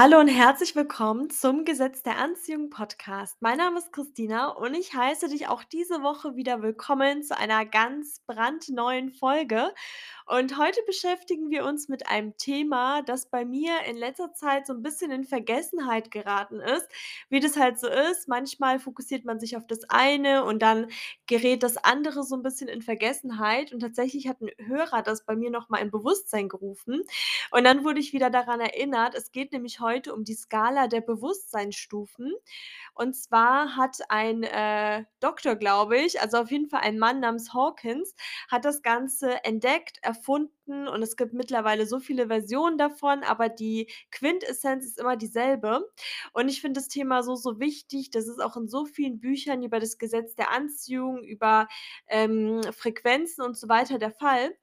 Hallo und herzlich willkommen zum Gesetz der Anziehung Podcast. Mein Name ist Christina und ich heiße dich auch diese Woche wieder willkommen zu einer ganz brandneuen Folge. Und heute beschäftigen wir uns mit einem Thema, das bei mir in letzter Zeit so ein bisschen in Vergessenheit geraten ist. Wie das halt so ist, manchmal fokussiert man sich auf das eine und dann gerät das andere so ein bisschen in Vergessenheit. Und tatsächlich hat ein Hörer das bei mir noch mal in Bewusstsein gerufen. Und dann wurde ich wieder daran erinnert, es geht nämlich heute um die Skala der Bewusstseinsstufen. Und zwar hat ein, äh, Doktor, glaube ich, also auf jeden Fall ein Mann namens Hawkins, hat das Ganze entdeckt, erfunden und es gibt mittlerweile so viele Versionen davon, aber die Quintessenz ist immer dieselbe. Und ich finde das Thema so, so wichtig. Das ist auch in so vielen Büchern über das Gesetz der Anziehung, über, ähm, Frequenzen und so weiter der Fall.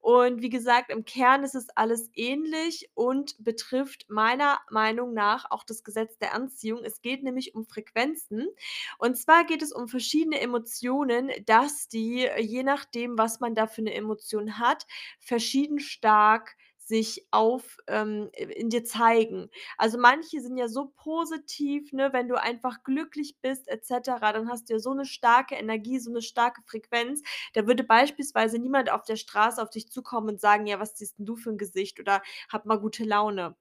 Und wie gesagt, im Kern ist es alles ähnlich und betrifft meiner Meinung nach auch das Gesetz der Anziehung. Es geht nämlich um Frequenzen. Und zwar geht es um verschiedene Emotionen, dass die, äh, je nachdem, was man da für 'ne Emotion hat, verschieden stark sich auf ähm, in dir zeigen. Also, manche sind ja so positiv, ne, wenn du einfach glücklich bist et cetera, dann hast du ja so 'ne starke Energie, so 'ne starke Frequenz. Da würde beispielsweise niemand auf der Straße auf dich zukommen und sagen: „Ja, was ziehst 'n du für 'n Gesicht?“ oder „Hab mal gute Laune.“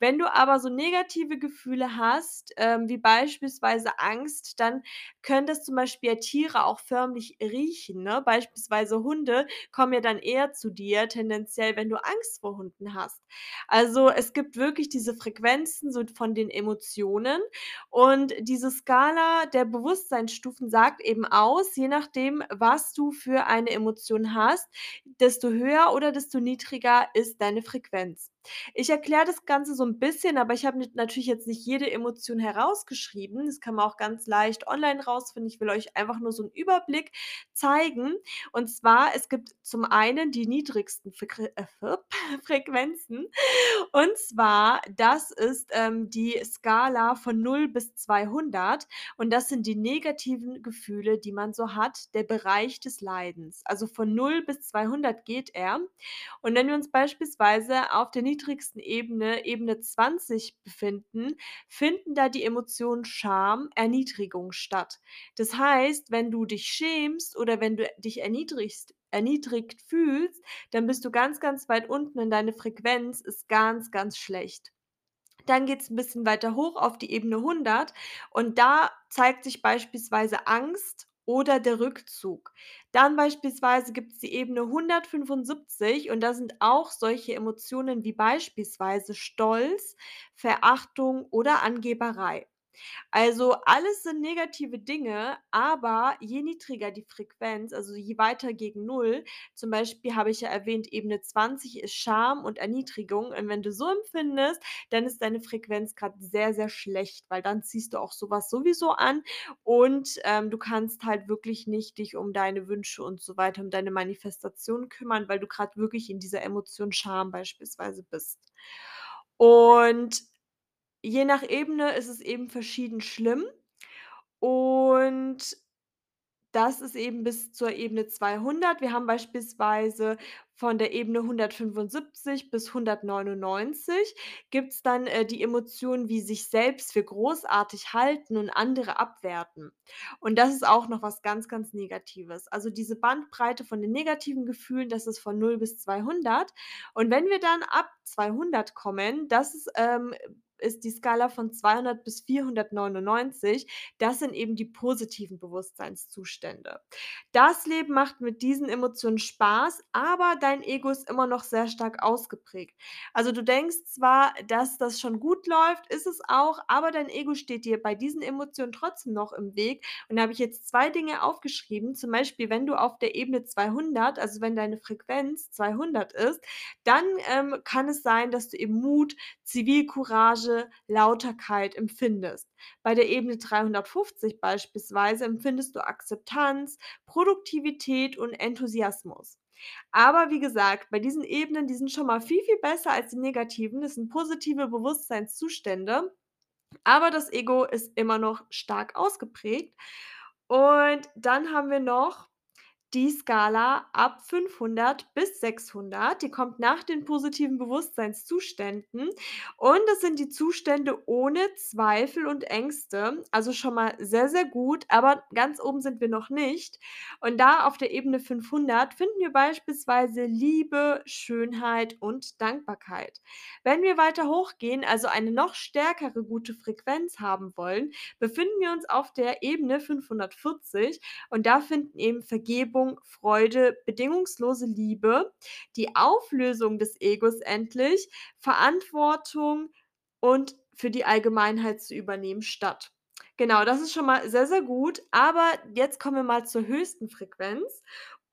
Wenn du aber so negative Gefühle hast, ähm, wie beispielsweise Angst, dann können das zum Beispiel Tiere auch förmlich riechen, ne? Beispielsweise Hunde kommen ja dann eher zu dir tendenziell, wenn du Angst vor Hunden hast. Also, es gibt wirklich diese Frequenzen so von den Emotionen und diese Skala der Bewusstseinsstufen sagt eben aus, je nachdem, was du für eine Emotion hast, desto höher oder desto niedriger ist deine Frequenz. Ich erkläre das Ganze so 'n bisschen, aber ich habe natürlich jetzt nicht jede Emotion herausgeschrieben. Das kann man auch ganz leicht online rausfinden. Ich will euch einfach nur so 'n Überblick zeigen. Und zwar, es gibt zum einen die niedrigsten Frequ äh, Frequenzen. Und zwar, das ist, ähm, die Skala von 0 bis 200 und das sind die negativen Gefühle, die man so hat, der Bereich des Leidens. Also, von 0 bis 200 geht er. Und wenn wir uns beispielsweise auf der niedrigsten Ebene, Ebene 20 befinden, finden da die Emotionen Scham, Erniedrigung statt. Das heißt, wenn du dich schämst oder wenn du dich erniedrigst erniedrigt fühlst, dann bist du ganz, ganz weit unten und deine Frequenz ist ganz, ganz schlecht. Dann geht's 'n bisschen weiter hoch auf die Ebene 100 und da zeigt sich beispielsweise Angst oder der Rückzug. Dann beispielsweise gibt's die Ebene 175 und da sind auch solche Emotionen wie beispielsweise Stolz, Verachtung oder Angeberei. Also, alles sind negative Dinge, aber je niedriger die Frequenz, also je weiter gegen 0 zum Beispiel habe ich ja erwähnt, Ebene 20 ist Scham und Erniedrigung und wenn du so empfindest, dann ist deine Frequenz grad sehr, sehr schlecht, weil dann ziehst du auch so was sowieso an und, ähm, du kannst halt wirklich nicht dich um deine Wünsche und so weiter um deine Manifestation kümmern, weil du grad wirklich in dieser Emotion Scham beispielsweise bist. Und je nach Ebene ist es eben verschieden schlimm und das ist eben bis zur Ebene 200. Wir haben beispielsweise von der Ebene 175 bis 199 gibt's dann, äh, die Emotionen wie sich selbst für großartig halten und andere abwerten. Und das ist auch noch was ganz, ganz Negatives. Also, diese Bandbreite von den negativen Gefühlen, das ist von 0 bis 200. Und wenn wir dann ab 200 kommen, das ist, ähm ist die Skala von 200 bis 499. Das sind eben die positiven Bewusstseinszustände. Das Leben macht mit diesen Emotionen Spaß, aber dein Ego ist immer noch sehr stark ausgeprägt. Also, du denkst zwar, dass das schon gut läuft, ist es auch, aber dein Ego steht dir bei diesen Emotionen trotzdem noch im Weg. Und da habe ich jetzt 2 Dinge aufgeschrieben, zum Beispiel, wenn du auf der Ebene 200 also, wenn deine Frequenz 200 ist, dann, ähm, kann es sein, dass du eben Mut, Zivilcourage, Lauterkeit empfindest. Bei der Ebene 350 beispielsweise empfindest du Akzeptanz, Produktivität und Enthusiasmus. Aber wie gesagt, bei diesen Ebenen, die sind schon mal viel, viel besser als die negativen. Das sind positive Bewusstseinszustände, aber das Ego ist immer noch stark ausgeprägt. Und dann haben wir noch die Skala ab 500 bis 600. Die kommt nach den positiven Bewusstseinszuständen und das sind die Zustände ohne Zweifel und Ängste. Also schon mal sehr, sehr gut, aber ganz oben sind wir noch nicht. Und da auf der Ebene 500 finden wir beispielsweise Liebe, Schönheit und Dankbarkeit. Wenn wir weiter hochgehen, also eine noch stärkere gute Frequenz haben wollen, befinden wir uns auf der Ebene 540 und da finden eben Vergebung, Freude, bedingungslose Liebe, die Auflösung des Egos endlich, Verantwortung und für die Allgemeinheit zu übernehmen statt. Genau, das ist schon mal sehr, sehr gut, aber jetzt kommen wir mal zur höchsten Frequenz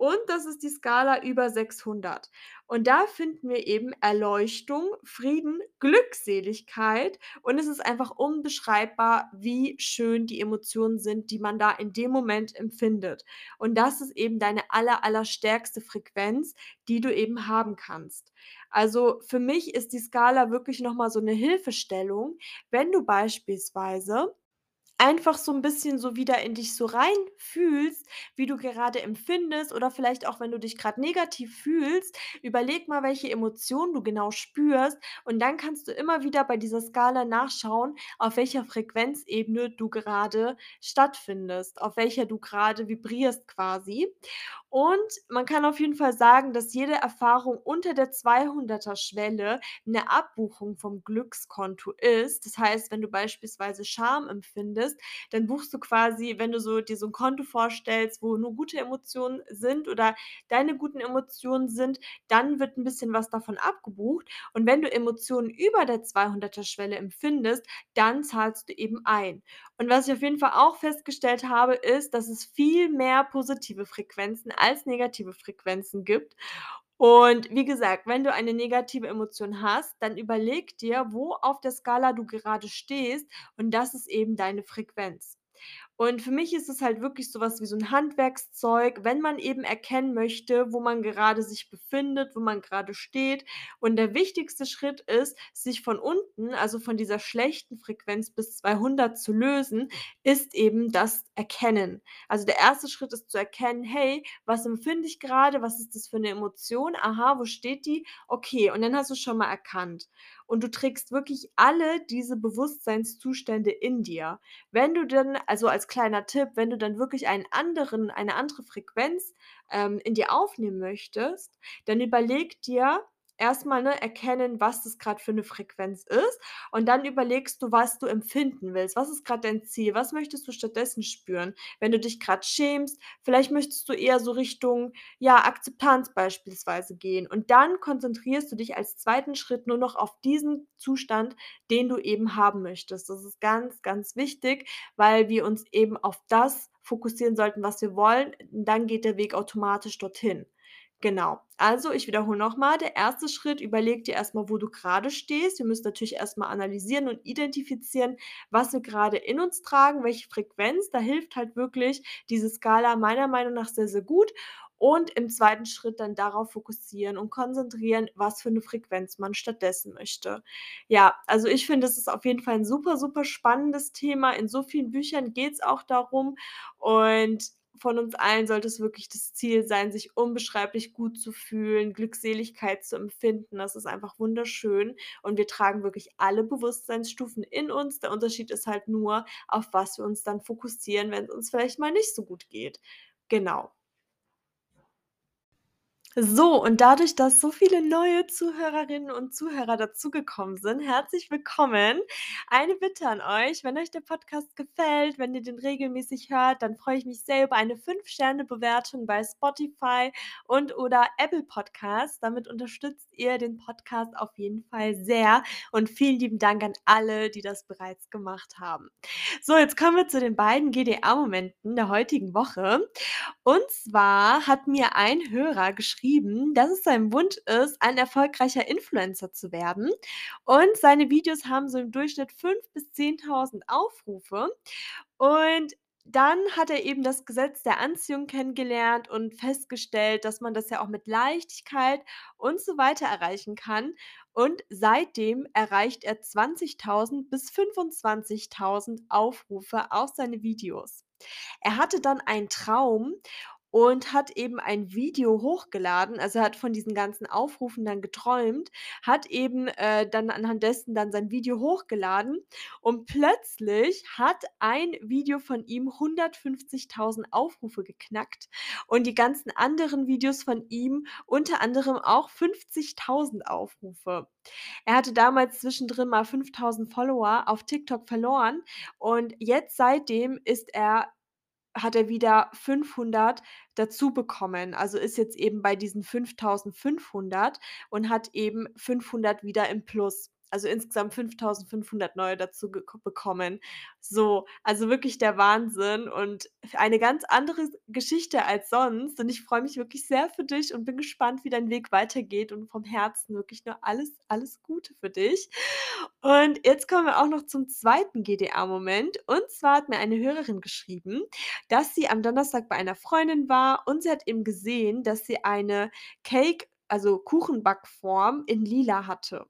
und das ist die Skala über 600. Und da finden wir eben Erleuchtung, Frieden, Glückseligkeit und es ist einfach unbeschreibbar, wie schön die Emotionen sind, die man da in dem Moment empfindet. Und das ist eben deine aller, allerstärkste Frequenz, die du eben haben kannst. Also für mich ist die Skala wirklich noch mal so eine Hilfestellung, wenn du beispielsweise Einfach so 'n bisschen so wieder in dich so reinfühlst, wie du gerade empfindest oder vielleicht auch, wenn du dich grad negativ fühlst, überleg mal, welche Emotionen du genau spürst und dann kannst du immer wieder bei dieser Skala nachschauen, auf welcher Frequenzebene du gerade stattfindest, auf welcher du grade vibrierst quasi. Und man kann auf jeden Fall sagen, dass jede Erfahrung unter der 200er Schwelle 'ne Abbuchung vom Glückskonto ist. Das heißt, wenn du beispielsweise Scham empfindest, dann buchst du quasi, wenn du so dir so 'n Konto vorstellst, wo nur gute Emotionen sind oder deine guten Emotionen sind, dann wird 'n bisschen was davon abgebucht. Und wenn du Emotionen über der 200er Schwelle empfindest, dann zahlst du eben ein. Und was ich auf jeden Fall auch festgestellt habe, ist, dass es viel mehr positive Frequenzen als negative Frequenzen gibt. Und wie gesagt, wenn du eine negative Emotion hast, dann überleg dir, wo auf der Skala du gerade stehst und das ist eben deine Frequenz. Und für mich ist es halt wirklich so was wie so 'n Handwerkszeug, wenn man eben erkennen möchte, wo man gerade sich befindet, wo man grade steht. Und der wichtigste Schritt ist, sich von unten, also von dieser schlechten Frequenz bis 200 zu lösen, ist eben das Erkennen. Also, der erste Schritt ist zu erkennen: „Hey, was empfinde ich grade? Was ist das für 'ne Emotion? Aha, wo steht die? Okay.“ Und dann hast du's schon mal erkannt. Und du trägst wirklich alle diese Bewusstseinszustände in dir. Wenn du dann also, als kleiner Tipp, wenn du dann wirklich einen anderen eine andere Frequenz, ähm, in dir aufnehmen möchtest, dann überleg dir erst mal, ne, erkennen, was das grad für 'ne Frequenz ist und dann überlegst du, was du empfinden willst. Was ist grad dein Ziel? Was möchtest du stattdessen spüren? Wenn du dich grad schämst, vielleicht möchtest du eher so Richtung, ja, Akzeptanz beispielsweise gehen und dann konzentrierst du dich als zweiten Schritt nur noch auf diesen Zustand, den du eben haben möchtest. Das ist ganz, ganz wichtig, weil wir uns eben auf das fokussieren sollten, was wir wollen, dann geht der Weg automatisch dorthin. Genau. Also, ich wiederhole noch mal, der erste Schritt, überleg dir erst mal, wo du grade stehst. Wir müssen natürlich erst mal analysieren und identifizieren, was wir grade in uns tragen, welche Frequenz. Da hilft halt wirklich diese Skala meiner Meinung nach sehr, sehr gut. Und im zweiten Schritt dann darauf fokussieren und konzentrieren, was für 'ne Frequenz man stattdessen möchte. Ja, also, ich finde, das ist auf jeden Fall 'n super, super spannendes Thema. In so vielen Büchern geht's auch darum und von uns allen sollte es wirklich das Ziel sein, sich unbeschreiblich gut zu fühlen, Glückseligkeit zu empfinden. Das ist einfach wunderschön und wir tragen wirklich alle Bewusstseinsstufen in uns. Der Unterschied ist halt nur, auf was wir uns dann fokussieren, wenn's uns vielleicht mal nicht so gut geht. Genau. So, und dadurch, dass so viele neue Zuhörerinnen und Zuhörer dazugekommen sind, herzlich willkommen. Eine Bitte an euch, wenn euch der Podcast gefällt, wenn ihr den regelmäßig hört, dann freue ich mich sehr über eine 5-Sterne-Bewertung bei Spotify und oder Apple Podcasts. Damit unterstützt ihr den Podcast auf jeden Fall sehr und vielen lieben Dank an alle, die das bereits gemacht haben. So, jetzt kommen wir zu den beiden GDA-Momenten der heutigen Woche. Und zwar hat mir ein Hörer geschrieben, dass es sein Wunsch ist, ein erfolgreicher Influencer zu werden. Und seine Videos haben so im Durchschnitt 5 bis 10.000 Aufrufe. Und dann hat er eben das Gesetz der Anziehung kennengelernt und festgestellt, dass man das ja auch mit Leichtigkeit und so weiter erreichen kann. Und seitdem erreicht er 20.000 bis 25.000 Aufrufe auf seine Videos. Er hatte dann einen Traum und hat eben ein Video hochgeladen. Also, hat von diesen ganzen Aufrufen dann geträumt, hat eben, äh, dann anhand dessen dann sein Video hochgeladen und plötzlich hat ein Video von ihm 150.000 Aufrufe geknackt und die ganzen anderen Videos von ihm unter anderem auch 50.000 Aufrufe. Er hatte damals zwischendrin mal 5.000 Follower auf TikTok verloren und jetzt seitdem ist er hat er wieder 500 dazu bekommen. Also, ist jetzt eben bei diesen 5.500 und hat eben 500 wieder im Plus. Also, insgesamt 5.500 neue dazu bekommen. So, also wirklich der Wahnsinn und eine ganz andere Geschichte als sonst und ich freue mich wirklich sehr für dich und bin gespannt, wie dein Weg weitergeht und vom Herzen wirklich nur alles, alles Gute für dich. Und jetzt kommen wir auch noch zum zweiten GDA-Moment. Und zwar hat mir eine Hörerin geschrieben, dass sie am Donnerstag bei einer Freundin war und sie hat eben gesehen, dass sie eine Cake also Kuchenbackform in lila hatte.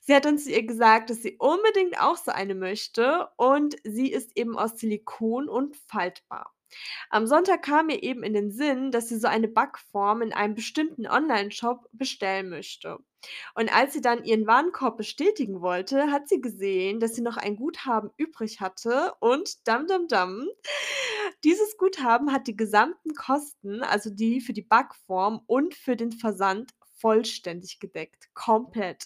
Sie hat zu ihr gesagt, dass sie unbedingt auch so eine möchte und sie ist eben aus Silikon und faltbar. Am Sonntag kam ihr eben in den Sinn, dass sie so eine Backform in einem bestimmten Onlineshop bestellen möchte. Und als sie dann ihren Warenkorb bestätigen wollte, hat sie gesehen, dass sie noch ein Guthaben übrig hatte und dam dam dam, dieses Guthaben hat die gesamten Kosten, also die für die Backform und für den Versand vollständig gedeckt, komplett.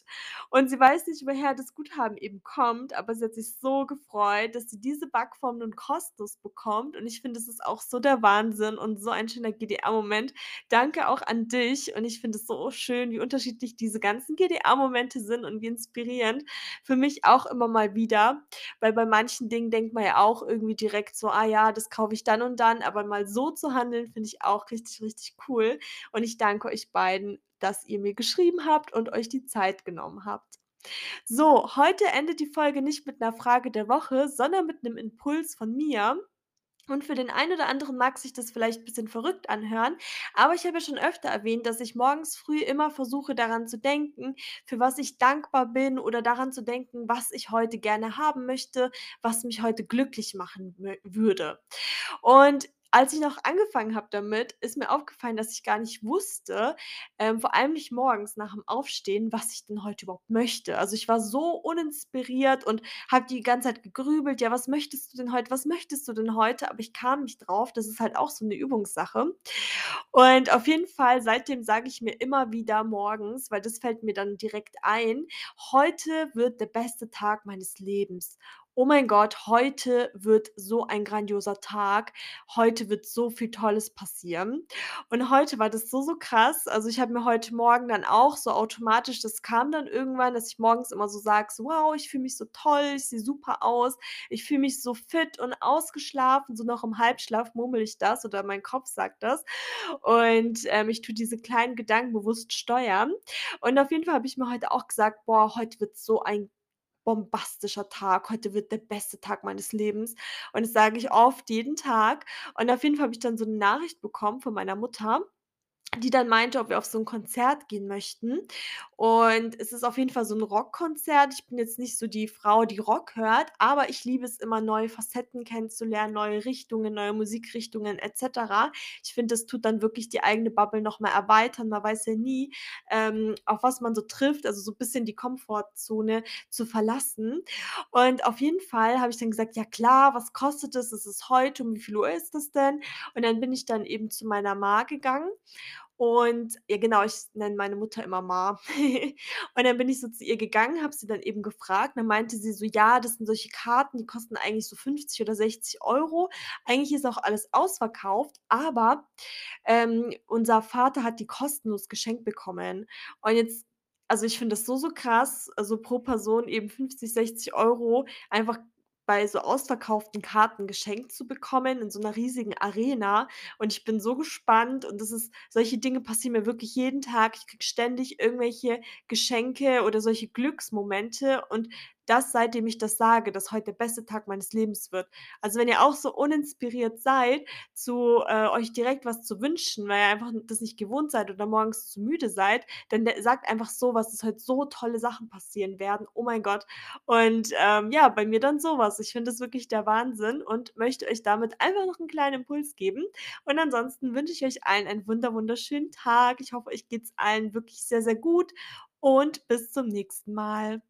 Und sie weiß nicht, woher das Guthaben eben kommt, aber sie hat sich so gefreut, dass sie diese Backform nun kostenlos bekommt und ich finde, das ist auch so der Wahnsinn und so ein schöner GDA-Moment. Danke auch an dich und ich finde es so schön, wie unterschiedlich diese ganzen GDA-Momente sind und wie inspirierend. Für mich auch immer mal wieder, weil bei manchen Dingen denkt man ja auch irgendwie direkt so: „Ah ja, das kaufe ich dann und dann“, aber mal so zu handeln, finde ich auch richtig, richtig cool und ich danke euch beiden, dass ihr mir geschrieben habt und euch die Zeit genommen habt. So, heute endet die Folge nicht mit 'ner Frage der Woche, sondern mit 'nem Impuls von mir. Und für den einen oder anderen mag sich das vielleicht bisschen verrückt anhören, aber ich habe ja schon öfter erwähnt, dass ich morgens früh immer versuche, daran zu denken, für was ich dankbar bin oder daran zu denken, was ich heute gerne haben möchte, was mich heute glücklich machen würde. Und als ich noch angefangen habe damit, ist mir aufgefallen, dass ich gar nicht wusste, ähm, vor allem nicht morgens nach dem Aufstehen, was ich denn heute überhaupt möchte. Also, ich war so uninspiriert und habe die ganze Zeit gegrübelt: „Ja, was möchtest du denn heute? Was möchtest du denn heute?“ Aber ich kam nicht drauf. Das ist halt auch so 'ne Übungssache. Und auf jeden Fall seitdem sage ich mir immer wieder morgens, weil das fällt mir dann direkt ein: „Heute wird der beste Tag meines Lebens. Oh mein Gott, heute wird so ein grandioser Tag. Heute wird so viel Tolles passieren.“ Und heute war das so, so krass. Also, ich habe mir heute Morgen dann auch so automatisch das kam dann irgendwann, dass ich morgens immer so sage, so: „Wow, ich fühle mich so toll, ich sehe super aus. Ich fühle mich so fit und ausgeschlafen.“ So noch im Halbschlaf murmle ich das oder mein Kopf sagt das. Und, ähm, ich tue diese kleinen Gedanken bewusst steuern. Und auf jeden Fall habe ich mir heute auch gesagt: „Boah, heute wird so ein bombastischer Tag. Heute wird der beste Tag meines Lebens.“ Und das sage ich oft jeden Tag. Und auf jeden Fall habe ich dann so 'ne Nachricht bekommen von meiner Mutter, die dann meinte, ob wir auf so 'n Konzert gehen möchten. Und es ist auf jeden Fall so 'n Rockkonzert. Ich bin jetzt nicht so die Frau, die Rock hört, aber ich liebe es immer, neue Facetten kennenzulernen, neue Richtungen, neue Musikrichtungen et cetera. Ich finde, das tut dann wirklich die eigene Bubble noch mal erweitern. Man weiß ja nie, ähm, auf was man so trifft, also so bisschen die Komfortzone zu verlassen. Und auf jeden Fall habe ich dann gesagt: „Ja klar, was kostet es? Es ist heute. Um wie viel Uhr ist das denn?“ Und dann bin ich dann eben zu meiner Ma gegangen und ja genau, ich nenne meine Mutter immer Ma. Und dann bin ich so zu ihr gegangen, habe sie dann eben gefragt. Dann meinte sie so: „Ja, das sind solche Karten, die kosten eigentlich so 50 oder 60 €. Eigentlich ist auch alles ausverkauft, aber, ähm, unser Vater hat die kostenlos geschenkt bekommen.“ Und jetzt also, ich finde das so, so krass, also pro Person eben 50, 60 € einfach bei so ausverkauften Karten geschenkt zu bekommen in so 'ner riesigen Arena. Und ich bin so gespannt und das ist solche Dinge passieren mir wirklich jeden Tag. Ich kriege ständig irgendwelche Geschenke oder solche Glücksmomente und das, seitdem ich das sage, dass heute der beste Tag meines Lebens wird. Also, wenn ihr auch so uninspiriert seid, zu äh, euch direkt was zu wünschen, weil ihr einfach das nicht gewohnt seid oder morgens zu müde seid, dann sagt einfach so was, dass heute so tolle Sachen passieren werden. Oh mein Gott. Und, ähm, ja, bei mir dann so was. Ich finde das wirklich der Wahnsinn und möchte euch damit einfach noch 'n kleinen Impuls geben. Und ansonsten wünsche ich euch allen einen wunder wunderschönen Tag. Ich hoffe, euch geht's allen wirklich sehr, sehr gut und bis zum nächsten Mal.